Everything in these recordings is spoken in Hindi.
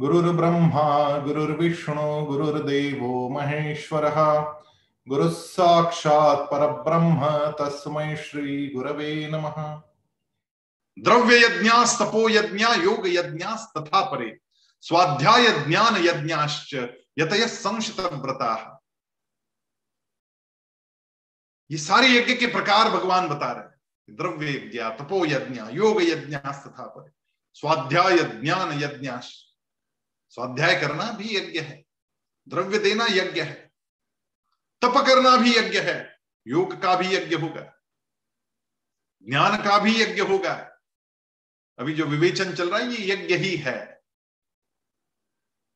गुरुर्ब्रह्मा, गुरुर्विष्णु, गुरुर्देवो महेश्वरः। गुरुः साक्षात् परब्रह्म, तस्मै श्री गुरवे नमः। द्रव्य यज्ञास यज्ञ योग यज्ञास तथा परे। स्वाध्याय ज्ञान यज्ञाश्च यतय संशित व्रता। ये सारे यज्ञ के प्रकार भगवान बता रहे हैं। द्रव्य यज्ञ तपो यज्ञ योग यज्ञास तथा परे। स्वाध्याय ज्ञान यज्ञाश स्वाध्याय करना भी यज्ञ है, द्रव्य देना यज्ञ है, तप करना भी यज्ञ है, योग का भी यज्ञ होगा, ज्ञान का भी यज्ञ होगा। अभी जो विवेचन चल रहा है, ये यज्ञ ही है।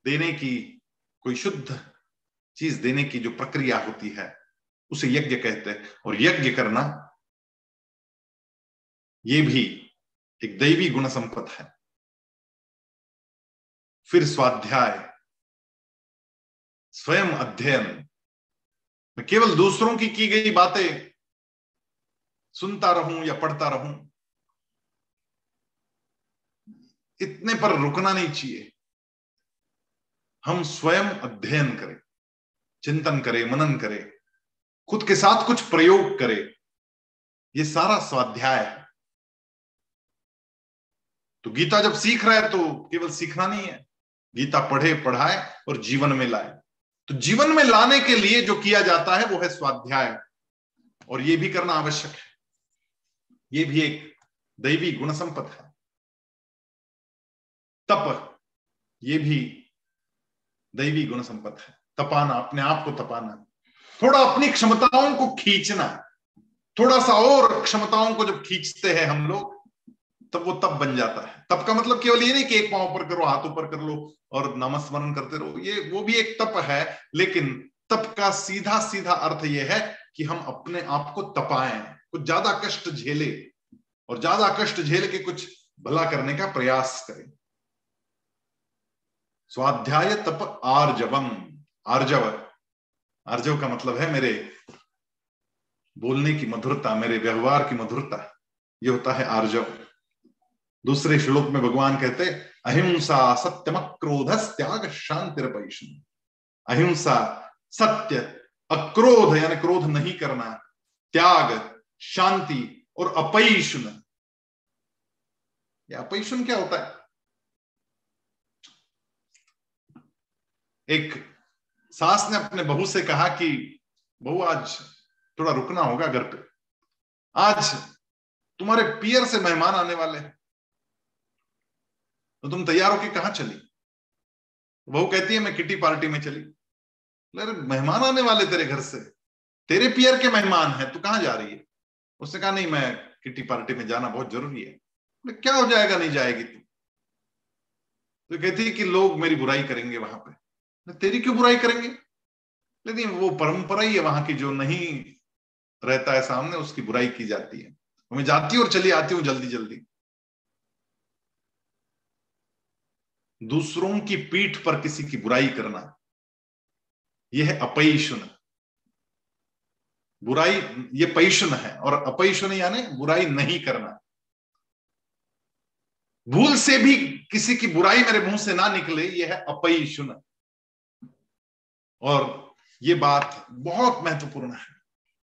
देने की कोई शुद्ध चीज़ देने की जो प्रक्रिया होती है, उसे यज्ञ कहते हैं। और यज्ञ करना, ये भी एक दैवी गुण संपत्त है। फिर स्वाध्याय। स्वयं अध्ययन। मैं केवल दूसरों की की गई बातें सुनता रहूँ या पढ़ता रहूँ, इतने पर रुकना नहीं चाहिए। हम स्वयं अध्ययन करें, चिंतन करें, मनन करें, खुद के साथ कुछ प्रयोग करें। ये सारा स्वाध्याय है। तो गीता जब सीख रहा है तो केवल सीखना नहीं है। गीता पढ़े, पढ़ाए और जीवन में लाए। तो जीवन में लाने के लिए जो किया जाता है, वो है स्वाध्याय। और ये भी करना आवश्यक है। ये भी एक दैवी गुण संपद है। तप, ये भी दैवी गुण संपद है। तपाना, अपने आप को तपाना। थोड़ा अपनी क्षमताओं को खींचना। थोड़ा सा और क्षमताओं को जब खींचते हैं हम लोग तब वो तप बन जाता है। तप का मतलब केवल ये नहीं कि एक पाँव ऊपर करो, हाथ ऊपर कर लो और नामस्मरण करते रहो। ये, वो भी एक तप है, लेकिन तप का सीधा सीधा अर्थ ये है कि हम अपने आप को तपाएँ, कुछ ज़्यादा कष्ट झेले और ज़्यादा कष्ट झेल के कुछ भला करने का प्रयास करें। स्वाध्याय तप आर्जवम आर्जव। आर्जव का मतलब है मेरे बोलने की मधुरता, मेरे व्यवहार की मधुरता। ये होता है आर्जव। दूसरे श्लोक में भगवान कहते अहिंसा सत्यम क्रोध त्याग शांति अहिंसा सत्य अक्रोध, यानी क्रोध नहीं करना, त्याग, शांति और या अपैशुन क्या होता है? एक सास ने अपने बहू से कहा कि, बहू, आज थोड़ा रुकना होगा घर पे। आज तुम्हारे पियर से मेहमान आने वाले हैं। तो तुम तैयार होके कहा चली? बहू कहती है, मैं किटी पार्टी में चली। अरे, मेहमान आने वाले तेरे घर से। तेरे पियर के मेहमान है, तू कहाँ जा रही है? उसने कहा, नहीं, मैं किटी पार्टी में जाना बहुत ज़रूरी है। क्या हो जाएगा, नहीं जाएगी तू? तो कहती है कि, लोग मेरी बुराई करेंगे वहाँ पे। तेरी क्यों बुराई करेंगे? लेकिन वो परंपरा ही है वहाँ की, जो नहीं रहता है सामने, उसकी बुराई की जाती है। मैं जाती हूँ और चली आती हूँ जल्दी जल्दी दूसरों की पीठ पर किसी की बुराई करना। यह है अपैशुन बुराई, ये पैशुन है और अपैशुन यानी बुराई नहीं करना। भूल से भी किसी की बुराई मेरे मुँह से ना निकले, यह है अपैशुन और ये बात बहुत महत्वपूर्ण है।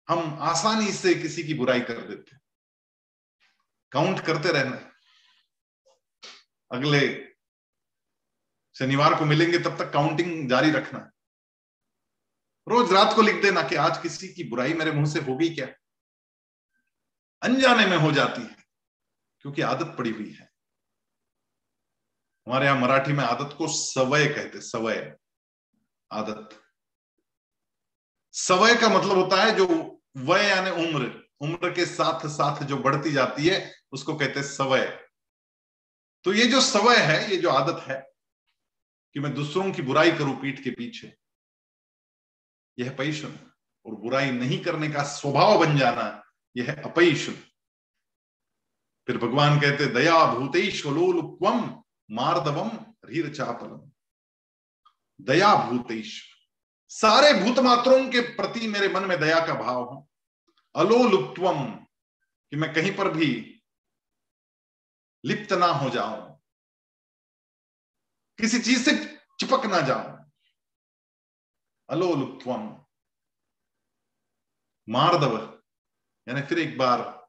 हम आसानी से किसी की बुराई कर देते काउंट करते रहना। अगले शनिवार को मिलेंगे, तब तक काउंटिंग जारी रखना। रोज रात को लिख देना कि आज किसी की बुराई मेरे मुँह से हो गई क्या? अनजाने में हो जाती है, क्योंकि आदत पड़ी हुई है। हमारे यहाँ मराठी में आदत को सवय कहते सवय, आदत। सवय का मतलब होता है जो वय यानी उम्र उम्र के साथ साथ जो बढ़ती जाती है, उसको कहते सवय। तो ये जो सवय है, ये जो आदत है कि मैं दूसरों की बुराई करूँ पीठ के पीछे। यह पैशन और बुराई नहीं करने का स्वभाव बन जाना, यह अपैशन फिर भगवान कहते, दया भूतेश्वलोलुप्वम मार्दवम रीर चापलम दया भूतेश्वर सारे भूत मात्रों के प्रति मेरे मन में दया का भाव हो। अलोलुप्तवम कि मैं कहीं पर भी लिप्त ना हो जाऊँ। किसी चीज़ से चिपक ना जाओ अलोलुप्तम मार्दव, यानी फिर एक बार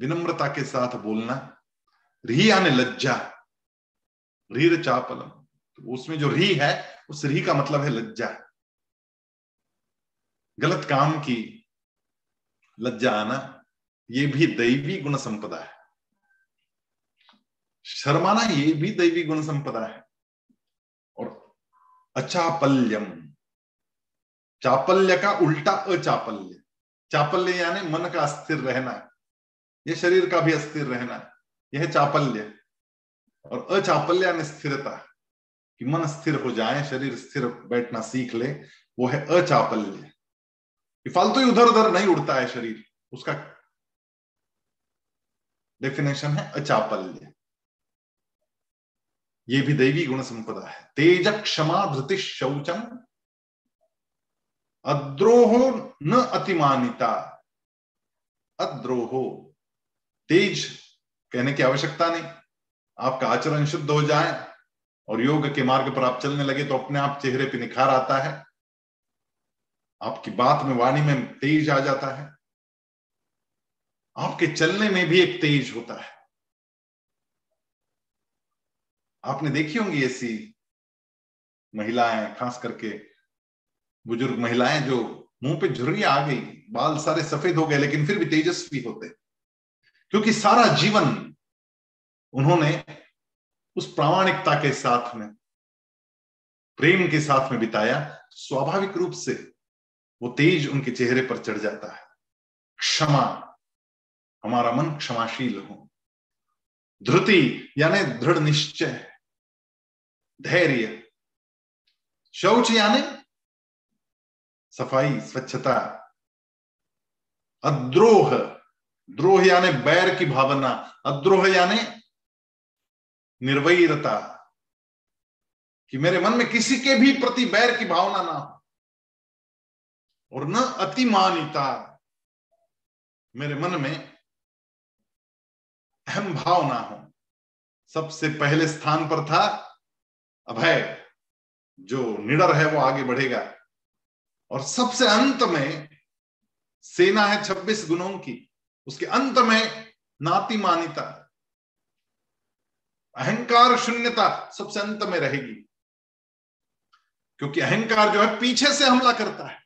विनम्रता के साथ बोलना, री यानी लज्जा, रीर चापलम। तो उसमें जो री है, उस री का मतलब है लज्जा। गलत काम की लज्जा आना, ये भी दैवी गुण संपदा है। शर्माना ये भी दैवी गुण संपदा है। अचापल्यम। चापल्य का उल्टा अचापल्य। चापल्य यानी मन का अस्थिर रहना। यह शरीर का भी अस्थिर रहना। यह चापल्य। और अचापल्य यानी स्थिरता। कि मन स्थिर हो जाए, शरीर स्थिर बैठना सीख ले, वो है अचापल्य। फालतू ही उधर उधर नहीं उड़ता है शरीर। उसका डेफिनेशन है अचापल्य। ये भी दैवी गुण संपदा है। तेज क्षमा धृति शौचम, अद्रोहो न अतिमानिता। अद्रोहो, तेज कहने की आवश्यकता नहीं। आपका आचरण शुद्ध हो जाए और योग के मार्ग पर आप चलने लगे तो अपने आप चेहरे पे निखार आता है। आपकी बात में वाणी में तेज आ जाता है। आपके चलने में भी एक तेज होता है। आपने देखी होंगी ऐसी महिलाएँ, खास करके बुज़ुर्ग महिलाएँ जो मुँह पे झुर्रियाँ आ गई, बाल सारे सफ़ेद हो गए, लेकिन फिर भी तेजस्वी होते। क्योंकि सारा जीवन उन्होंने उस प्रामाणिकता के साथ में, प्रेम के साथ में बिताया। स्वाभाविक रूप से वो तेज उनके चेहरे पर चढ़ जाता है। क्षमा, हमारा मन क्षमाशील हो। धृति, यानी दृढ़ निश्चय धैर्य, शौच यानी सफ़ाई, स्वच्छता, अद्रोह, द्रोह यानी बैर की भावना, अद्रोह यानी निर्वैरता, कि मेरे मन में किसी के भी प्रति बैर की भावना ना हो, और न अतिमानिता, मेरे मन में अहम भाव ना हो। सबसे पहले स्थान पर था अभय जो निडर है वो आगे बढ़ेगा। और सबसे अंत में सेना है छब्बीस गुणों की, उसके अंत में नाती मानिता। अहंकार शून्यता सबसे अंत में रहेगी, क्योंकि अहंकार जो है पीछे से हमला करता है।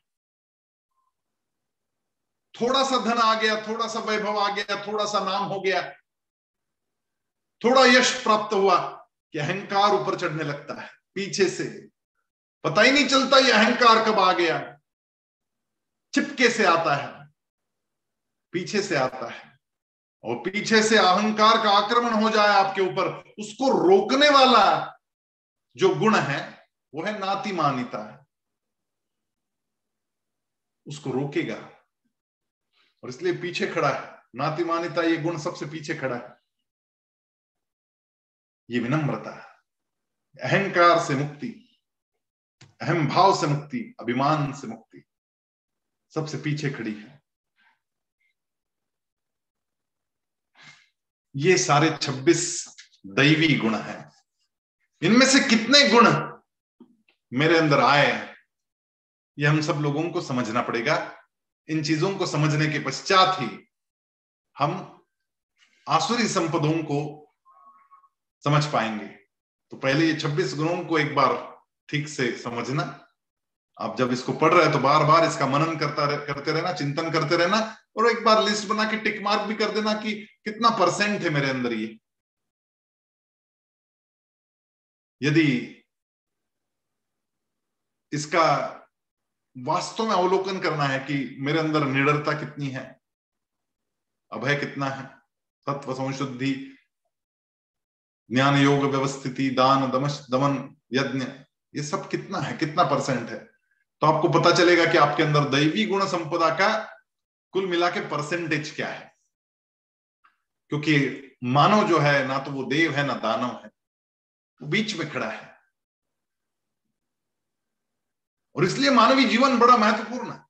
थोड़ा सा धन आ गया, थोड़ा सा वैभव आ गया, थोड़ा सा नाम हो गया, थोड़ा यश प्राप्त हुआ कि अहंकार ऊपर चढ़ने लगता है, पीछे से। पता ही नहीं चलता ये अहंकार कब आ गया। चिपके से आता है, पीछे से आता है। और पीछे से अहंकार का आक्रमण हो जाए आपके ऊपर, उसको रोकने वाला जो गुण है, वो है नाती मानिता। है उसको रोकेगा। और इसलिए पीछे खड़ा है। नाती मानिता ये गुण सबसे पीछे खड़ा है। ये विनम्रता है। अहंकार से मुक्ति, अहम भाव से मुक्ति, अभिमान से मुक्ति सबसे पीछे खड़ी है। ये सारे 26 दैवी गुण हैं। इनमें से कितने गुण मेरे अंदर आए ये हम सब लोगों को समझना पड़ेगा। इन चीज़ों को समझने के पश्चात ही हम आसुरी संपदों को समझ पाएँगे। तो पहले ये 26 गुणों को एक बार ठीक से समझना। आप जब इसको पढ़ रहे हैं तो बार बार इसका मनन करता रह, करते रहना चिंतन करते रहना और एक बार लिस्ट बना के टिक मार्क भी कर देना कि कितना परसेंट है मेरे अंदर ये। यदि इसका वास्तव में अवलोकन करना है कि मेरे अंदर निडरता कितनी है अभय कितना है तत्व संशुद्धि ज्ञान योग व्यवस्थिति दान, दमश, दमन, यज्ञ, ये सब कितना है, कितना परसेंट है? तो आपको पता चलेगा कि आपके अंदर दैवी गुण संपदा का कुल मिला के परसेंटेज क्या है। क्योंकि मानव जो है, ना तो वो देव है, ना दानव है, वो बीच में खड़ा है। और इसलिए मानवीय जीवन बड़ा महत्वपूर्ण है।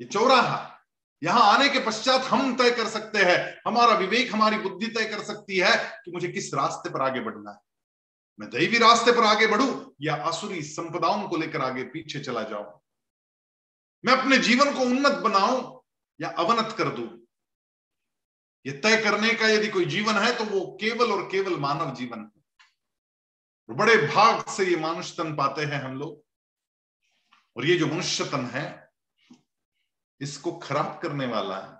ये चौराहा यहाँ आने के पश्चात हम तय कर सकते हैं, हमारा विवेक, हमारी बुद्धि तय कर सकती है कि मुझे किस रास्ते पर आगे बढ़ना है। मैं दैवी रास्ते पर आगे बढ़ू या असुरी संपदाओं को लेकर आगे पीछे चला जाऊँ। मैं अपने जीवन को उन्नत बनाऊँ या अवनत कर दू। ये तय करने का यदि कोई जीवन है तो वो केवल और केवल मानव जीवन है। बड़े भाग से ये मानुष तन पाते हैं हम लोग। और ये जो मनुष्य तन है इसको खराब करने वाला है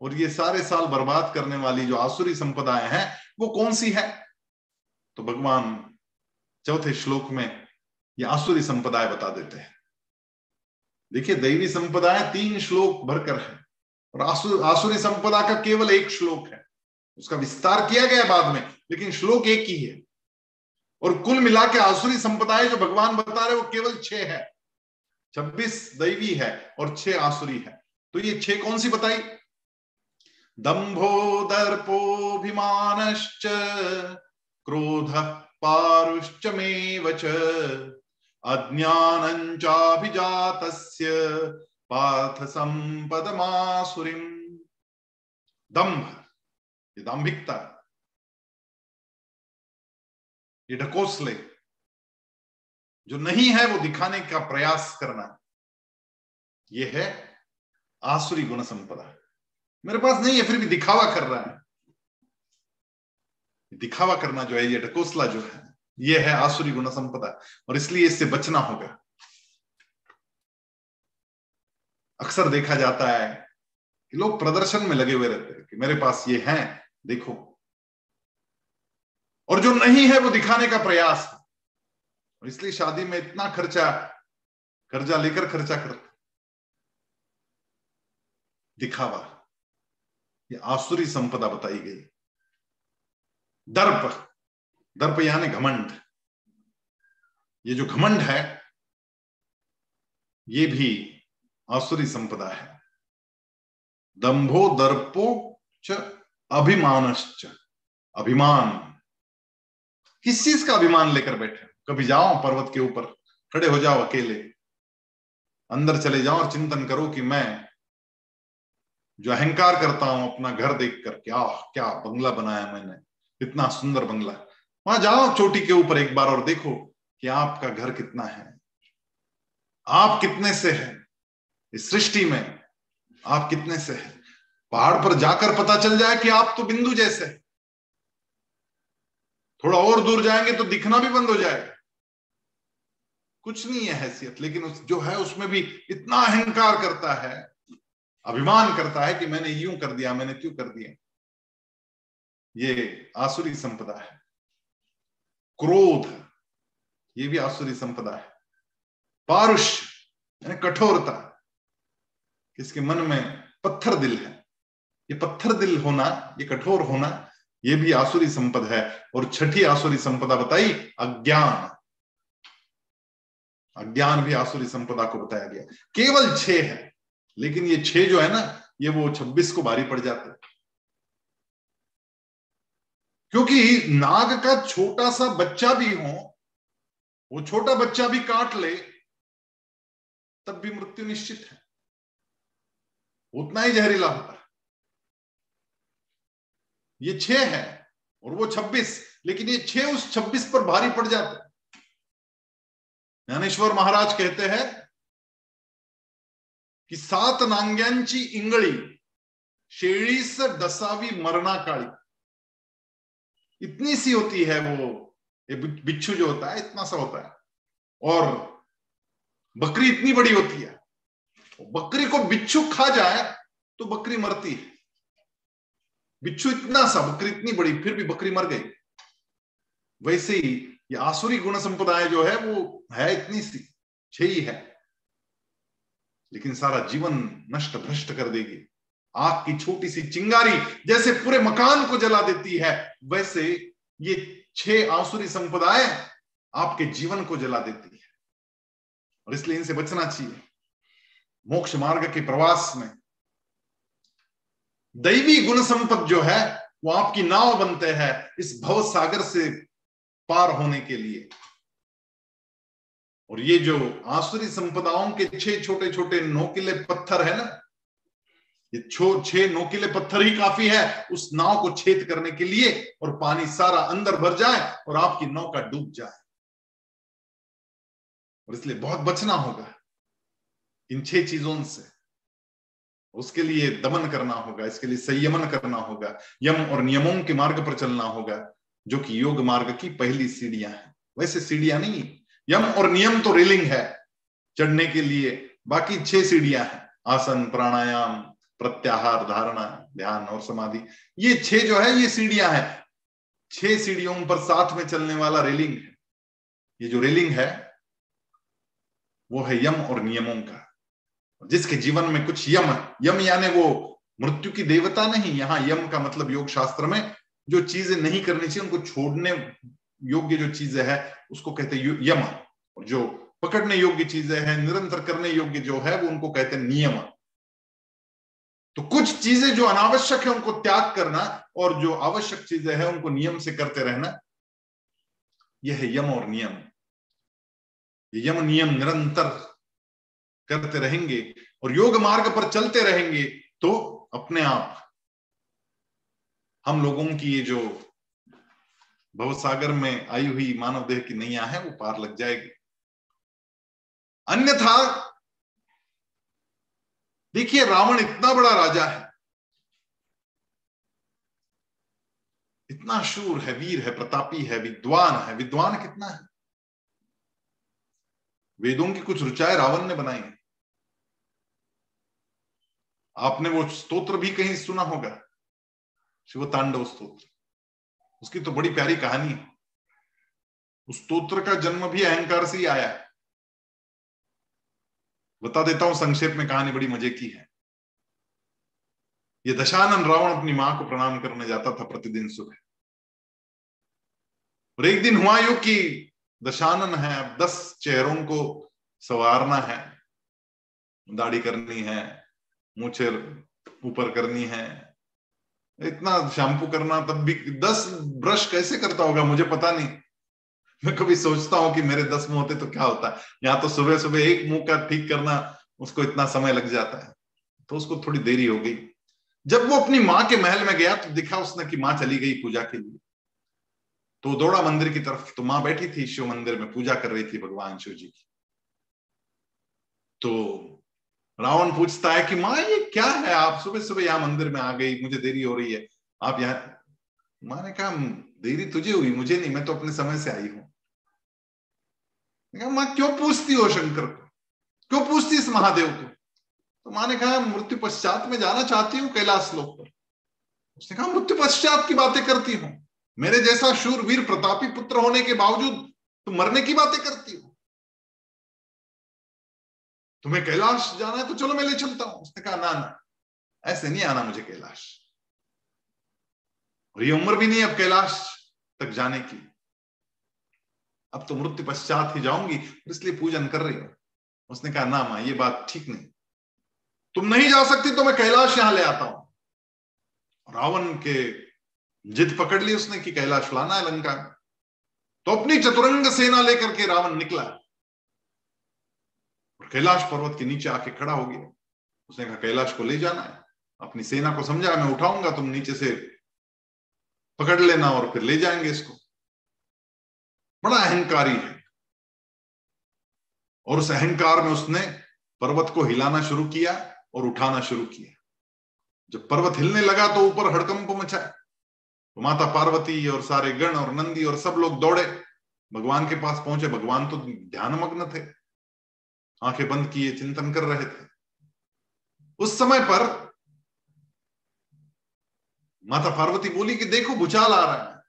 और ये सारे साल बर्बाद करने वाली जो आसुरी संपदाएँ हैं, वो कौन सी है? तो भगवान चौथे श्लोक में ये आसुरी संपदाएँ बता देते हैं। देखिए, दैवी संपदाएँ तीन श्लोक भरकर है और आसुर आसुरी संपदा का केवल एक श्लोक है। उसका विस्तार किया गया बाद में, लेकिन श्लोक एक ही है। और कुल मिला के आसुरी संपदाएँ जो भगवान बता रहे वो केवल छह है। छब्बीस दैवी है और छह आसुरी है। तो ये छह कौन सी बताई? दंभो दर्पोभिमानश्च क्रोध पारुश्च पारुश्चमेव च अज्ञानञ्चाभिजातस्य पार्थ संपदमासुरीम दंभ ये दाम्भिकता ये ढकोसले। जो नहीं है वो दिखाने का प्रयास करना। ये है आसुरी गुण संपदा। मेरे पास नहीं है, फिर भी दिखावा कर रहा है। दिखावा करना जो है, ये ढकोसला जो है, ये है आसुरी गुण संपदा। और इसलिए इससे बचना होगा। अक्सर देखा जाता है कि लोग प्रदर्शन में लगे हुए रहते हैं कि मेरे पास ये है, देखो। और जो नहीं है वो दिखाने का प्रयास और इसलिए शादी में इतना खर्चा, कर्जा लेकर खर्चा कर। दिखावा। ये आसुरी संपदा बताई गई। दर्प। दर्प यानी घमंड। ये जो घमंड है, ये भी आसुरी संपदा है। दंभो दर्पो च अभिमानश्च। अभिमान। किस चीज़ का अभिमान लेकर बैठे? कभी जाओ पर्वत के ऊपर, खड़े हो जाओ अकेले। अंदर चले जाओ और चिंतन करो कि मैं जो अहंकार करता हूँ अपना घर देख कर क्या क्या बंगला बनाया मैंने, इतना सुंदर बंगला। वहाँ जाओ चोटी के ऊपर एक बार और देखो कि आपका घर कितना है। आप कितने से है? इस सृष्टि में आप कितने से है? पहाड़ पर जाकर पता चल जाए कि आप तो बिंदु जैसे थोड़ा और दूर जाएँगे तो दिखना भी बंद हो जाएगा। कुछ नहीं है हैसियत, लेकिन उस, जो है उसमें भी इतना अहंकार करता है, अभिमान करता है कि मैंने यूँ कर दिया, मैंने क्यों कर दिया। ये आसुरी संपदा है। क्रोध, ये भी आसुरी संपदा है। पारुष, यानी कठोरता, किसके मन में पत्थर दिल है। ये पत्थर दिल होना, ये कठोर होना, ये भी आसुरी संपद है। और छठी आसुरी संपदा बताई, अज्ञान। अज्ञान भी आसुरी संपदा को बताया गया। केवल छह है, लेकिन ये छह जो है ना, ये वो छब्बीस को भारी पड़ जाते क्योंकि नाग का छोटा सा बच्चा भी हो, वो छोटा बच्चा भी काट ले, तब भी मृत्यु निश्चित है। उतना ही जहरीला होता है। ये छह है, और वो छब्बीस, लेकिन ये छह उस छब्बीस पर भारी पड़ जाते ज्ञानेश्वर महाराज कहते हैं कि सात नांग्यांची इंगळी, शेळीस, डसावी मरना काली इतनी सी होती है वो, ये बिच्छू जो होता है, इतना सा होता है. और बकरी इतनी बड़ी होती है. बकरी को बिच्छू खा जाए तो बकरी मरती है. बिच्छू इतना सा, बकरी इतनी बड़ी, फिर भी बकरी मर गई. वैसे ही ये आसुरी गुण संपदाएँ जो है, वो है इतनी सी छह ही। है लेकिन सारा जीवन नष्ट भ्रष्ट कर देगी। आग की छोटी सी चिंगारी जैसे पूरे मकान को जला देती है, वैसे ये छह आसुरी संपदाएँ आपके जीवन को जला देती है। और इसलिए इनसे बचना चाहिए। मोक्ष मार्ग के प्रवास में दैवी गुण संपद जो है, वो आपकी नाव बनते हैं। इस भव सागर से पार होने के लिए। और ये जो आसुरी संपदाओं के छह छोटे छोटे नोकिले पत्थर है ना, ये छो, छह नोकीले पत्थर ही काफ़ी है। उस नाव को छेद करने के लिए और पानी सारा अंदर भर जाए और आपकी नौका डूब जाए। और इसलिए बहुत बचना होगा इन छह चीज़ों से। उसके लिए दमन करना होगा, इसके लिए संयमन करना होगा, यम और नियमों के मार्ग पर चलना होगा। जो कि योग मार्ग की पहली सीढ़ियाँ हैं। वैसे सीढ़ियाँ नहीं, यम और नियम तो रेलिंग है चढ़ने के लिए, बाकी छह सीढ़ियाँ हैं। आसन, प्राणायाम, प्रत्याहार, धारणा, ध्यान और समाधि। ये छह जो है, ये सीढ़ियाँ हैं। छह सीढ़ियों पर साथ में चलने वाला रेलिंग है। ये जो रेलिंग है, वो है यम और नियमों का। जिसके जीवन में कुछ यम यम यानी वो मृत्यु की देवता नहीं, यहाँ यम का मतलब योग शास्त्र में जो चीज़ें नहीं करनी चाहिए, उनको छोड़ने योग्य जो चीज़ें है, उसको कहते हैं यम और जो पकड़ने योग्य चीज़ें हैं, निरंतर करने योग्य जो है, वो उनको कहते हैं नियम। तो कुछ चीज़ें जो अनावश्यक है, उनको त्याग करना और जो आवश्यक चीज़ें हैं, उनको नियम से करते रहना, यह है यम और नियम। यम नियम निरंतर करते रहेंगे और योग मार्ग पर चलते रहेंगे तो अपने आप हम लोगों की ये जो भवसागर में आई हुई मानव देह की नैया है, वो पार लग जाएगी। अन्यथा, देखिए, रावण इतना बड़ा राजा है। इतना शूर है, वीर है, प्रतापी है, विद्वान है। विद्वान कितना है? वेदों की कुछ रुचाएँ रावण ने बनाई है। आपने वो स्तोत्र भी कहीं सुना होगा। शिव तांडव स्तोत्र। उसकी तो बड़ी प्यारी कहानी उस स्तोत्र का जन्म भी अहंकार से ही आया बता देता हूँ, संक्षेप में कहानी बड़ी मज़े की है। ये दशानन रावण अपनी माँ को प्रणाम करने जाता था प्रतिदिन सुबह। और एक दिन हुआ यू कि दशानन है, अब दस चेहरों को सवारना है। दाढ़ी करनी है मुछे ऊपर करनी है इतना शैम्पू करना, तब भी दस ब्रश कैसे करता होगा, मुझे पता नहीं। मैं कभी सोचता हूँ कि मेरे दस मुँह होते तो क्या होता? है यहाँ तो सुबह सुबह एक मुँह का ठीक करना, उसको इतना समय लग जाता है। तो उसको थोड़ी देरी हो गई। जब वो अपनी माँ के महल में गया तो दिखा उसने कि माँ चली गई पूजा के लिए। तो दौड़ा मंदिर की तरफ़ तो माँ बैठी थी शिव मंदिर में, पूजा कर रही थी भगवान शिव जी की। तो रावण पूछता है कि माँ, ये क्या है? आप सुबह सुबह यहाँ मंदिर में आ गई, मुझे देरी हो रही है। आप यहाँ माँ ने कहा देरी तुझे हुई, मुझे नहीं, मैं तो अपने समय से आई हूँ। माँ, क्यों पूछती हो शंकर को? क्यों पूछती इस महादेव को? तो माँ ने कहा, मृत्यु पश्चात में जाना चाहती हूँ कैलाश लोक पर। उसने कहा, मृत्यु पश्चात की बातें करती हूँ। मेरे जैसा शूरवीर प्रतापी पुत्र होने के बावजूद तुम मरने की बातें करती हो। तुम्हें कैलाश जाना है तो चलो मैं ले चलता हूँ। उसने कहा, ना ना, ऐसे नहीं आना मुझे कैलाश। और ये उम्र भी नहीं अब कैलाश तक जाने की। अब तो मृत्यु पश्चात ही जाऊँगी इसलिए पूजन कर रही हूँ। उसने कहा, ना, माँ, ये बात ठीक नहीं। तुम नहीं जा सकती तो मैं कैलाश यहाँ ले आता हूँ। रावण के जिद पकड़ ली उसने कि कैलाश लाना है लंका तो अपनी चतुरंग सेना लेकर के रावण निकला। कैलाश पर्वत के नीचे आके खड़ा हो गया। उसने कहा, कैलाश को ले जाना है। अपनी सेना को समझा, मैं उठाऊँगा, तुम नीचे से पकड़ लेना और फिर ले जाएँगे इसको। बड़ा अहंकारी है। और उस अहंकार में उसने पर्वत को हिलाना शुरू किया और उठाना शुरू किया। जब पर्वत हिलने लगा तो ऊपर हड़कंप मचा तो माता पार्वती और सारे गण और नंदी और सब लोग दौड़े। भगवान के पास पहुँचे। भगवान तो ध्यान मग्न थे। आँखें बंद किए, चिंतन कर रहे थे। उस समय पर माता पार्वती बोली कि देखो, भूचाल आ रहा है।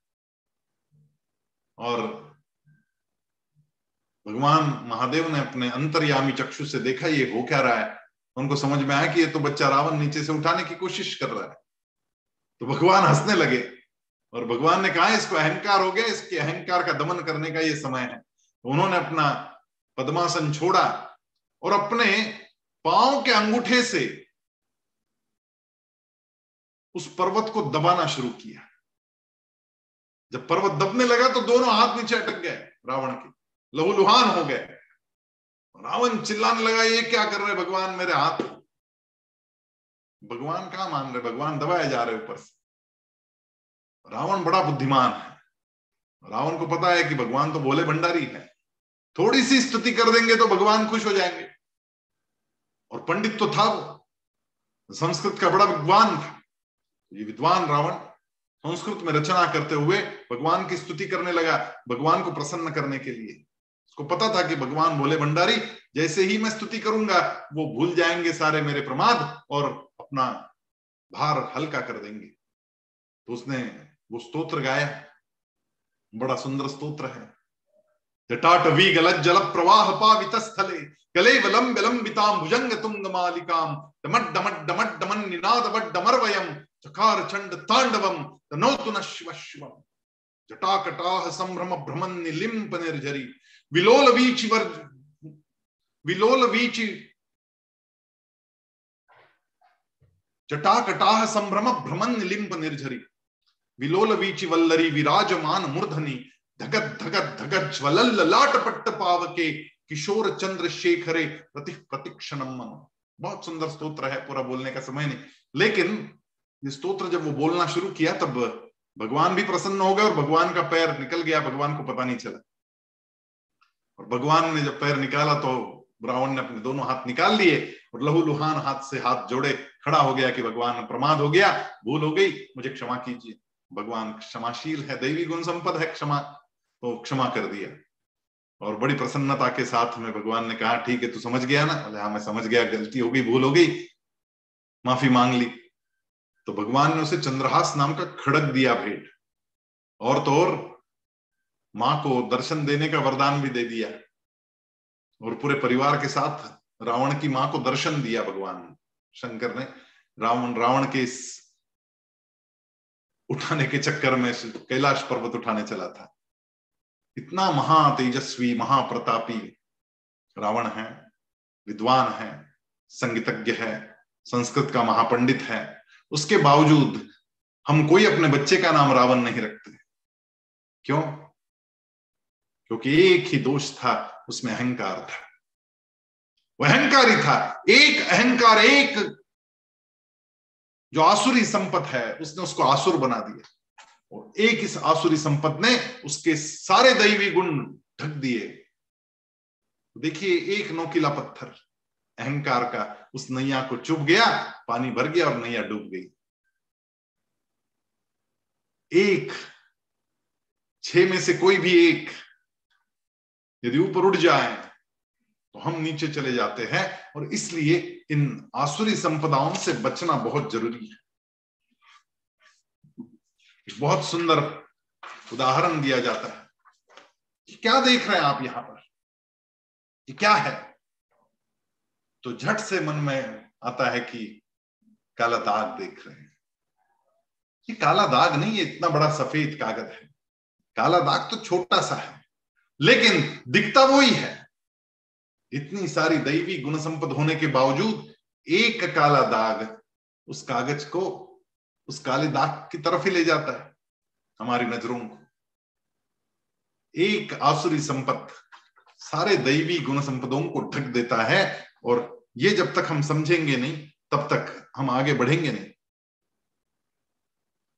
और भगवान महादेव ने अपने अंतर्यामी चक्षु से देखा, ये हो क्या रहा है? उनको समझ में आया कि ये तो बच्चा रावण नीचे से उठाने की कोशिश कर रहा है। तो भगवान हंसने लगे और भगवान ने कहा, इसको अहंकार हो गया, इसके अहंकार का दमन करने का ये समय है। उन्होंने अपना पद्मासन छोड़ा और अपने पाँव के अंगूठे से उस पर्वत को दबाना शुरू किया। जब पर्वत दबने लगा तो दोनों हाथ नीचे अटक गए रावण के। लहूलुहान हो गए। रावण चिल्लाने लगा, ये क्या कर रहे भगवान? मेरे हाथ भगवान कहा मान रहे? भगवान दबाए जा रहे ऊपर से। रावण बड़ा बुद्धिमान है। रावण को पता है कि भगवान तो बोले भंडारी है। थोड़ी सी स्तुति कर देंगे तो भगवान खुश हो जाएँगे। और पंडित तो था वो। संस्कृत का बड़ा विद्वान था। ये विद्वान रावण संस्कृत में रचना करते हुए भगवान की स्तुति करने लगा, भगवान को प्रसन्न करने के लिए। उसको पता था कि भगवान बोले भंडारी, जैसे ही मैं स्तुति करूँगा, वो भूल जाएँगे सारे मेरे प्रमाद और अपना भार हल्का कर देंगे। तो उसने वो स्तोत्र गाया। बड़ा सुंदर स्तोत्र है। जटाटवी गलज्जल प्रवाह पावित स्थले கலை வலம் விலம்பிதாம் புஜங்க துங்க மாலிகாம். டமட் டமட் டமட் டமன் நினாதவட் டமர்வயம் சகார சண்ட தாண்டவம். தனோதுன சிவசிவம் ஜட்டாகட்டாக சம்பிரம பிரமன் நிலிம்ப நிர்ஜரி. விலோல வீச்சி வர் விலோல வீச்சி. ஜட்டாகட்டாக சம்பிரம பிரமன் நிலிம்ப நிர்ஜரி. விலோல வீச்சி வல்லரி விராஜமான மூர்தனி. தகத் தகத் தகத் ஜ்வலல்ல லாட்டப்பட்ட பாவகே. किशोर चंद्र शेखरे प्रति प्रतिक्षणम मनो बहुत सुंदर स्तोत्र है, पूरा बोलने का समय नहीं। लेकिन ये स्तोत्र जब वो बोलना शुरू किया, तब भगवान भी प्रसन्न हो गए और भगवान का पैर निकल गया, भगवान को पता नहीं चला। और भगवान ने जब पैर निकाला तो ब्राह्मण ने अपने दोनों हाथ निकाल लिए और लहू लुहान हाथ से हाथ जोड़े, खड़ा हो गया कि भगवान प्रमाद हो गया, भूल हो गई, मुझे क्षमा कीजिए। भगवान क्षमाशील है, दैवी गुण संपद है, क्षमा। तो क्षमा कर दिया। और बड़ी प्रसन्नता के साथ में भगवान ने कहा, ठीक है, तू समझ गया ना? बोले हाँ मैं समझ गया, गलती हो गई, भूल हो गई, माफ़ी मांग ली। तो भगवान ने उसे चंद्रहास नाम का खड़क दिया भेंट। और तो और, माँ को दर्शन देने का वरदान भी दे दिया। और पूरे परिवार के साथ रावण की माँ को दर्शन दिया भगवान शंकर ने रावण रावण के इस उठाने के चक्कर में कैलाश पर्वत उठाने चला था। इतना महा तेजस्वी, महाप्रतापी रावण है, विद्वान है, संगीतज्ञ है, संस्कृत का महापंडित है। उसके बावजूद हम कोई अपने बच्चे का नाम रावण नहीं रखते। क्यों? क्योंकि एक ही दोष था, उसमें अहंकार था। वह अहंकार ही था, एक अहंकार, एक जो आसुरी संपत है, उसने उसको आसुर बना दिया। और एक इस आसुरी संपत ने उसके सारे दैवी गुण ढक दिए। देखिए, एक नोकीला पत्थर, अहंकार का, उस नैया को चुभ गया, पानी भर गया और नैया डूब गई। एक, छह में से कोई भी एक यदि ऊपर उठ जाए तो हम नीचे चले जाते हैं और इसलिए इन आसुरी संपदाओं से बचना बहुत ज़रूरी है। बहुत सुंदर उदाहरण दिया जाता है क्या देख रहे हैं आप यहाँ पर? ये क्या है? तो झट से मन में आता है कि काला दाग देख रहे हैं। ये काला दाग नहीं है इतना बड़ा सफ़ेद कागज़ है। काला दाग तो छोटा सा है, लेकिन दिखता वो ही। है इतनी सारी दैवी गुण संपद होने के बावजूद एक काला दाग उस कागज़ को उस काले दाग की तरफ़ ही ले जाता है हमारी नज़रों को। एक आसुरी संपत सारे दैवी गुण संपदों को ढक देता है और ये जब तक हम समझेंगे नहीं, तब तक हम आगे बढ़ेंगे नहीं।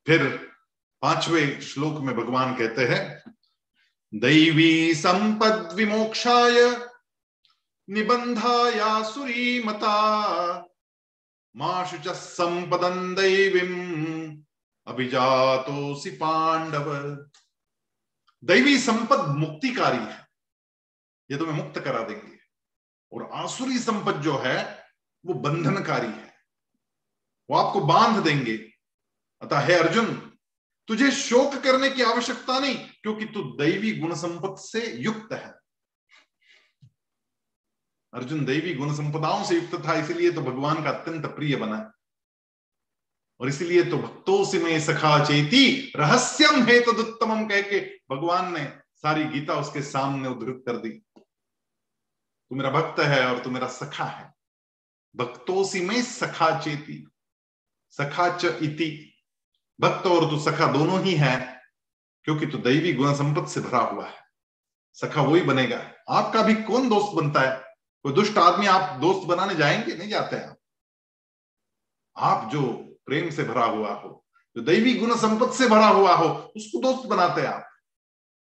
फिर पाँचवें श्लोक में भगवान कहते हैं, दैवी संपद विमोक्षाय निबंधायासुरी मता माशु च संपदन दैवीम अभिजातोसी पांडव दैवी संपद मुक्तिकारी है। ये तुम्हें मुक्त करा देंगे। और आसुरी संपद जो है, वो बंधनकारी है। वो आपको बाँध देंगे। अतः हे अर्जुन, तुझे शोक करने की आवश्यकता नहीं, क्योंकि तू दैवी गुण संपद से युक्त है। अर्जुन दैवी गुण संपदाओं से युक्त था, इसलिए तो भगवान का अत्यंत प्रिय बना। और इसलिए तो भक्तों से में सखा चेती, रहस्यम है तो दुत्तम कह के भगवान ने सारी गीता उसके सामने उद्धृत कर दी। तू मेरा भक्त है और तू मेरा सखा है। भक्तों में सखा चेती, सखा च इति। भक्त और तू सखा दोनों ही है, क्योंकि तू दैवी गुण संपत्ति से भरा हुआ है। सखा वही बनेगा। आपका भी कौन दोस्त बनता है? कोई दुष्ट आदमी आप दोस्त बनाने जाएँगे, नहीं जाते हैं आप। जो प्रेम से भरा हुआ हो, जो दैवी गुण संपत्ति से भरा हुआ हो, उसको दोस्त बनाते हैं आप।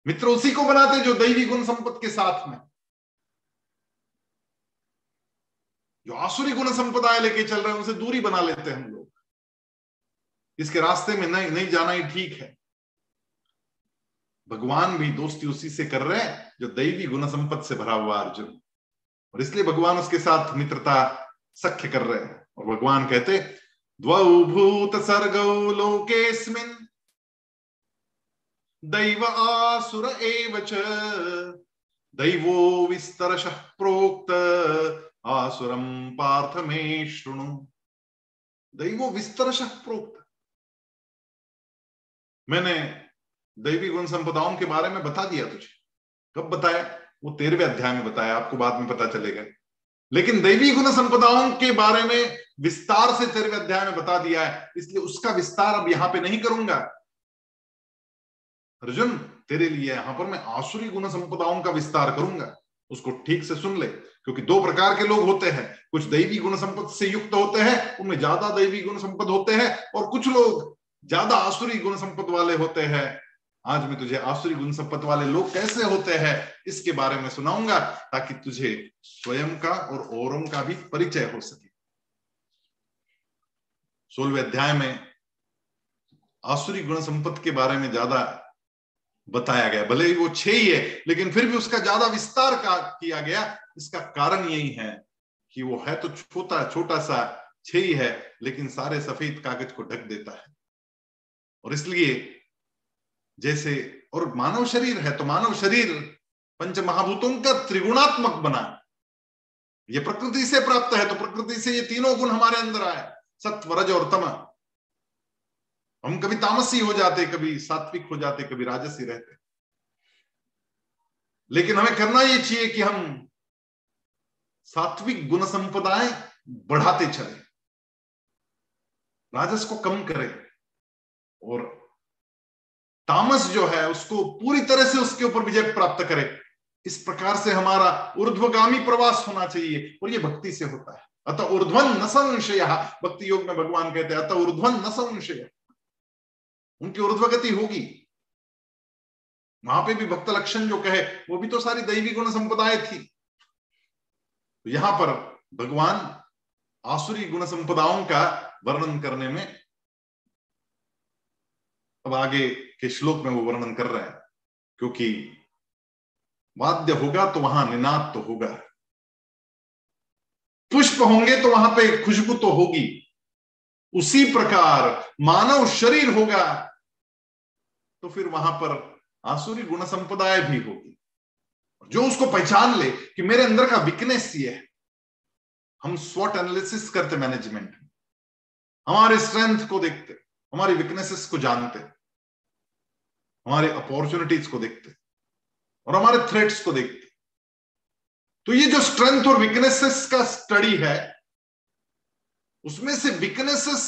मित्र उसी को बनाते जो दैवी गुण संपत्ति के साथ में। जो आसुरी गुण संपदाएँ लेके चल रहे हैं, उनसे दूरी बना लेते हैं हम लोग। इसके रास्ते में नहीं नहीं जाना ही ठीक है। भगवान भी दोस्ती उसी से कर रहे हैं, जो दैवी गुण संपत्ति से भरा हुआ अर्जुन। और इसलिए भगवान उसके साथ मित्रता सख्य कर रहे हैं। और भगवान कहते, द्वौ भूत सर्गौ लोकेस्मिन। दैव आसुर एव च। दैवो विस्तरश प्रोक्त। आसुरम पार्थ में शृणु। दैवो विस्तरश प्रोक्त। मैंने दैवी गुण संपदाओं के बारे में बता दिया तुझे। कब बताया? वो तेरहवें अध्याय में बताया, आपको बाद में पता चलेगा। लेकिन दैवी गुण संपदाओं के बारे में विस्तार से तेरहवें अध्याय में बता दिया है, इसलिए उसका विस्तार अब यहाँ पे नहीं करूँगा। अर्जुन, तेरे लिए यहाँ पर मैं आसुरी गुण संपदाओं का विस्तार करूँगा। उसको ठीक से सुन ले, क्योंकि दो प्रकार के लोग होते हैं। कुछ दैवी गुण संपद से युक्त होते हैं, उनमें ज़्यादा दैवी गुण संपद होते हैं, और कुछ लोग ज़्यादा आसुरी गुण संपद वाले होते हैं। आज मैं तुझे आसुरी गुण संपत्ति वाले लोग कैसे होते हैं, इसके बारे में सुनाऊँगा, ताकि तुझे स्वयं का और औरों का भी परिचय हो सके। सोलवे अध्याय में आसुरी गुण संपत्ति के बारे में ज़्यादा बताया गया। भले ही वो छह ही है, लेकिन फिर भी उसका ज़्यादा विस्तार का किया गया। इसका कारण यही है कि वो है तो छोटा छोटा सा छह ही है, लेकिन सारे सफ़ेद कागज़ को ढक देता है। और इसलिए जैसे, और मानव शरीर है तो मानव शरीर पंच महाभूतों का त्रिगुणात्मक बना ये प्रकृति से प्राप्त है तो प्रकृति से ये तीनों गुण हमारे अंदर आए सत्व रज और तम। हम कभी तामसी हो जाते, कभी सात्विक हो जाते, कभी राजसी रहते। लेकिन हमें करना ये चाहिए कि हम सात्विक गुण संपदाएँ बढ़ाते चले, राजस को कम करें, और तामस जो है, उसको पूरी तरह से उसके ऊपर विजय प्राप्त करे। इस प्रकार से हमारा ऊर्ध्वगामी प्रवास होना चाहिए और ये भक्ति से होता है। अतः ऊर्ध्वन न संशय। भक्ति योग में भगवान कहते हैं, अतः ऊर्ध्वन न संशय। उनकी ऊर्ध्वगति होगी। वहाँ पे भी भक्त लक्षण जो कहे, वो भी तो सारी दैवी गुण संपदाएँ थी। तो यहाँ पर भगवान आसुरी गुण संपदाओं का वर्णन करने में अब आगे के श्लोक में वो वर्णन कर रहे हैं। क्योंकि वाद्य होगा तो वहाँ निनाद तो होगा। पुष्प होंगे तो वहाँ पे खुशबू तो होगी। उसी प्रकार मानव शरीर होगा तो फिर वहाँ पर आसुरी गुण संपदाएँ भी होगी। जो उसको पहचान ले कि मेरे अंदर का वीकनेस ये है, हम स्वट एनालिसिस करते मैनेजमेंट में। हमारे स्ट्रेंथ को देखते, हमारी वीकनेसेस को जानते। हमारे अपॉर्चुनिटीज़ को देखते, और हमारे थ्रेट्स को देखते। तो ये जो स्ट्रेंथ और वीकनेसेस का स्टडी है, उसमें से वीकनेसेस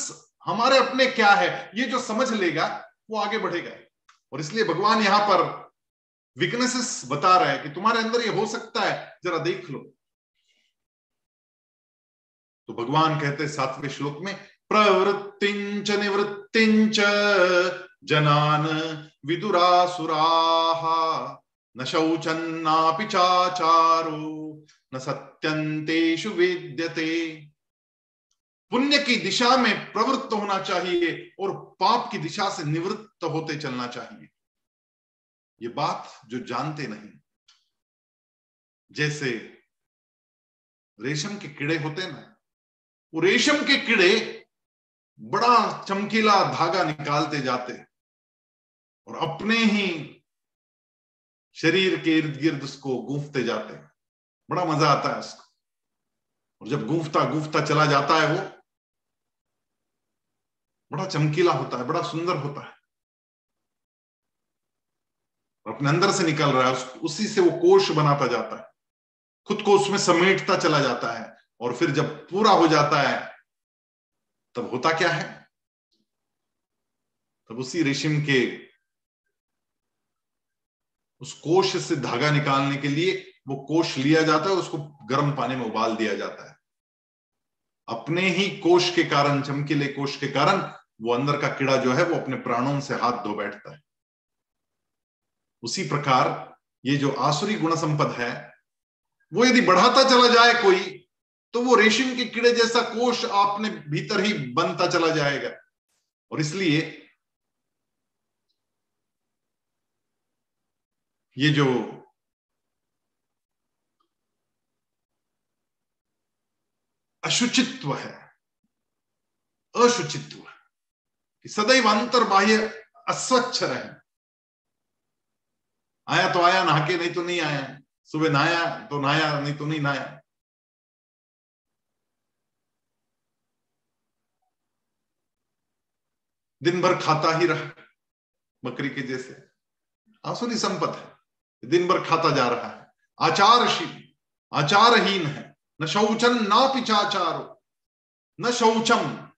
हमारे अपने क्या है, ये जो समझ लेगा, वो आगे बढ़ेगा। और इसलिए भगवान यहाँ पर वीकनेसेस बता रहा है कि तुम्हारे अंदर ये हो सकता है, जरा देख लो। तो भगवान कहते सातवें श्लोक में प्रवृत्तिंच निवृत्तिंच जनान विदुरासुरा। न शौचन्नापि चाचारो, न सत्यंतेषु वेद्यते। पुण्य की दिशा में प्रवृत्त होना चाहिए और पाप की दिशा से निवृत्त होते चलना चाहिए। ये बात जो जानते नहीं। जैसे रेशम के कीड़े होते ना, वो रेशम के कीड़े बड़ा चमकीला धागा निकालते जाते और अपने ही शरीर के इर्द गिर्द उसको गूंफते जाते हैं। बड़ा मज़ा आता है उसको। और जब गूंफता गूंफता चला जाता है वो, बड़ा चमकीला होता है, बड़ा सुंदर होता है। और अपने अंदर से निकल रहा है, उसी से वो कोश बनाता जाता है। खुद को उसमें समेटता चला जाता है और फिर जब पूरा हो जाता है, तब होता क्या है? तब उसी रेशम के उस कोश से धागा निकालने के लिए वो कोश लिया जाता है उसको गर्म पानी में उबाल दिया जाता है। अपने ही कोष के कारण, चमकीले कोष के कारण वो अंदर का कीड़ा जो है वो अपने प्राणों से हाथ धो बैठता है। उसी प्रकार ये जो आसुरी गुण संपद है, वो यदि बढ़ाता चला जाए कोई तो वो रेशम के कीड़े जैसा कोष आपने भीतर ही बनता चला जाएगा। और इसलिए ये जो अशुचित्व है, अशुचित्व कि सदैव अंतर बाह्य अस्वच्छ रहे। आया तो आया, नहाके नहीं तो नहीं आया, सुबह नहाया तो नहाया, नहीं तो नहीं नहाया। दिन भर खाता ही रहा, बकरी के जैसे। आसुरी संपत है। दिन भर खाता जा रहा है। आचारशील, आचारहीन है। न शौचन न पिचाचारो। न शौचम,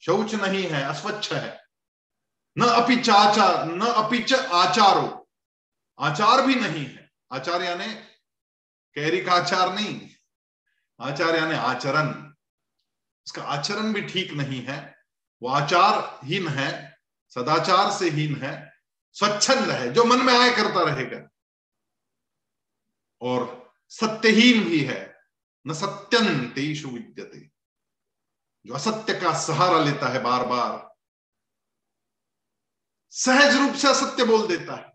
शौच नहीं है, अस्वच्छ है। न अपिचाचार न अपिच आचारो। आचार भी नहीं है। आचार यानी कैरी का आचार नहीं। आचार यानी आचरण। उसका आचरण भी ठीक नहीं है। वो आचारहीन है, सदाचार से हीन है, स्वच्छंद है, जो मन में आए करता रहेगा। और सत्यहीन भी है, न सत्यंतेषु विद्यते। जो असत्य का सहारा लेता है बार बार सहज रूप से असत्य बोल देता है।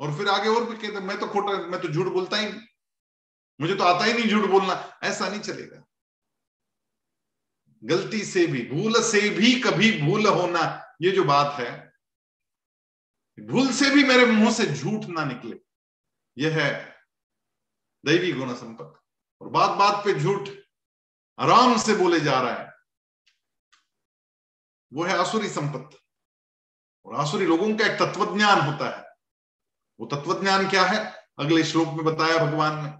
और फिर आगे और भी कहते मैं तो खोटा, मैं तो झूठ बोलता ही नहीं। मुझे तो आता ही नहीं झूठ बोलना। ऐसा नहीं चलेगा। गलती से भी, भूल से भी कभी भूल होना, ये जो बात है, भूल से भी मेरे मुँह से झूठ ना निकले। यह है दैवी गुण संपत्ति और बात बात पे झूठ आराम से बोले जा रहा है, वो है आसुरी संपत्ति। और आसुरी लोगों का एक तत्वज्ञान होता है। वो तत्वज्ञान क्या है? अगले श्लोक में बताया भगवान ने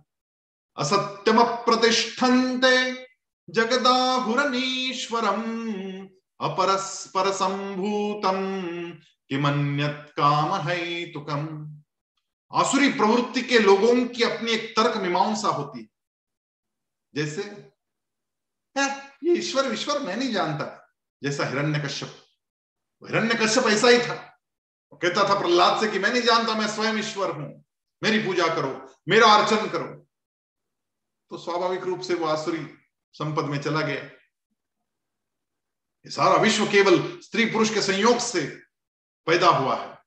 असत्यम प्रतिष्ठन्ते जगदाहुरनीश्वरम अपरस्पर संभूतम किमन्यत काम है तुकम आसुरी प्रवृत्ति के लोगों की अपनी एक तर्क मीमांसा होती है। जैसे ये ईश्वर ईश्वर मैं नहीं जानता। जैसा हिरण्य कश्यप हिरण्य कश्यप ऐसा ही था। कहता था प्रहलाद से कि मैं नहीं जानता, मैं स्वयं ईश्वर हूँ। मेरी पूजा करो, मेरा अर्चन करो। तो स्वाभाविक रूप से वो आसुरी संपद में चला गया। ये सारा विश्व केवल स्त्री पुरुष के संयोग से पैदा हुआ है।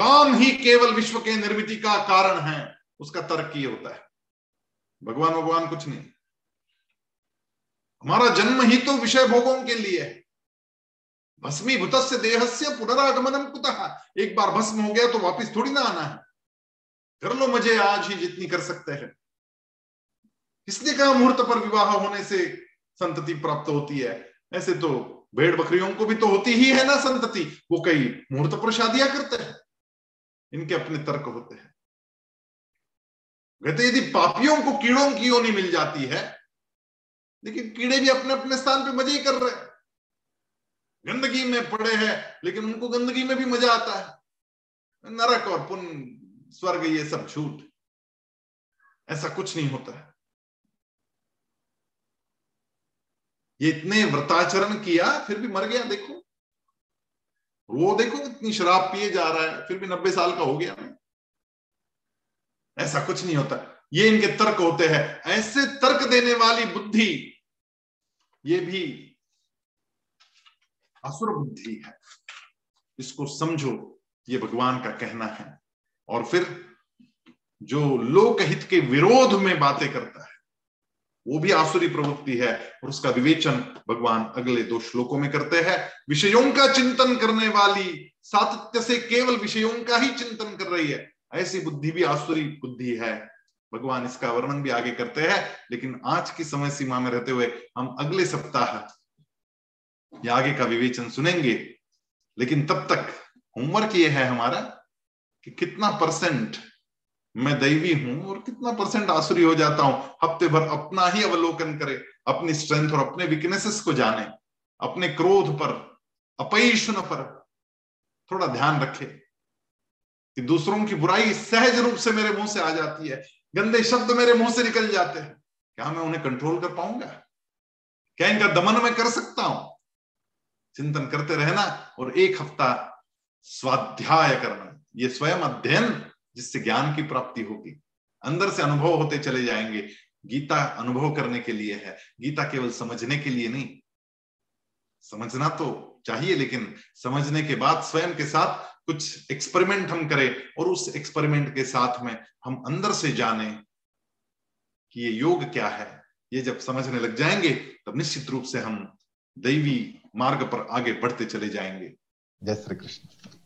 काम ही केवल विश्व के निर्मिति का कारण है, उसका तर्क ये होता है। भगवान भगवान कुछ नहीं। हमारा जन्म ही तो विषय भोगों के लिए है। भस्मीभूत से देह से पुनरागमनम कुतः? एक बार भस्म हो गया तो वापिस थोड़ी ना आना है। कर लो मज़े, आज ही जितनी कर सकते हैं। इसलिए कहा मुहूर्त पर विवाह होने से संतति प्राप्त होती है? ऐसे तो भेड़ बकरियों को भी तो होती ही है ना संतति। वो कई मुहूर्त पर शादियाँ करते हैं। इनके अपने तर्क होते हैं। कहते यदि पापियों को कीड़ों की योनि मिल जाती है लेकिन कीड़े भी अपने अपने स्थान पे मज़े ही कर रहे हैं। गंदगी में पड़े हैं, लेकिन उनको गंदगी में भी मज़ा आता है। नरक और पुन स्वर्ग, ये सब झूठ। ऐसा कुछ नहीं होता है। ये इतने व्रताचरण किया, फिर भी मर गया, देखो। वो देखो इतनी शराब पिए जा रहा है, फिर भी नब्बे साल का हो गया। ऐसा कुछ नहीं होता। ये इनके तर्क होते हैं। ऐसे तर्क देने वाली बुद्धि, ये भी असुर बुद्धि है। इसको समझो, ये भगवान का कहना है। और फिर जो लोकहित के विरोध में बातें करता है वो भी आसुरी प्रवृत्ति है और उसका विवेचन भगवान अगले दो श्लोकों में करते हैं। विषयों का चिंतन करने वाली सातत्य से केवल विषयों का ही चिंतन कर रही है। ऐसी बुद्धि भी आसुरी बुद्धि है। भगवान इसका वर्णन भी आगे करते हैं, लेकिन आज की समय सीमा में रहते हुए हम अगले सप्ताह या आगे का विवेचन सुनेंगे। लेकिन तब तक होमवर्क ये है हमारा कि कितना परसेंट मैं दैवी हूँ और कितना परसेंट आसुरी हो जाता हूँ। हफ़्ते भर अपना ही अवलोकन करे, अपनी स्ट्रेंथ और अपने वीकनेसेस को जाने, अपने क्रोध पर अपैशन पर थोड़ा ध्यान रखे कि दूसरों की बुराई सहज रूप से मेरे मुँह से आ जाती है। गंदे शब्द मेरे मुँह से निकल जाते हैं। क्या मैं उन्हें कंट्रोल कर पाऊँगा? क्या इनका दमन मैं कर सकता हूँ? चिंतन करते रहना और एक हफ़्ता स्वाध्याय करना। ये स्वयं अध्ययन जिससे ज्ञान की प्राप्ति होगी। अंदर से अनुभव होते चले जाएँगे। गीता अनुभव करने के लिए है। गीता केवल समझने के लिए नहीं। समझना तो चाहिए, लेकिन समझने के बाद स्वयं के साथ कुछ एक्सपेरिमेंट हम करें और उस एक्सपेरिमेंट के साथ में हम अंदर से जाने कि ये योग क्या है। ये जब समझने लग जाएँगे, तब निश्चित रूप से हम दैवी मार्ग पर आगे बढ़ते चले जाएँगे। जय श्री कृष्ण।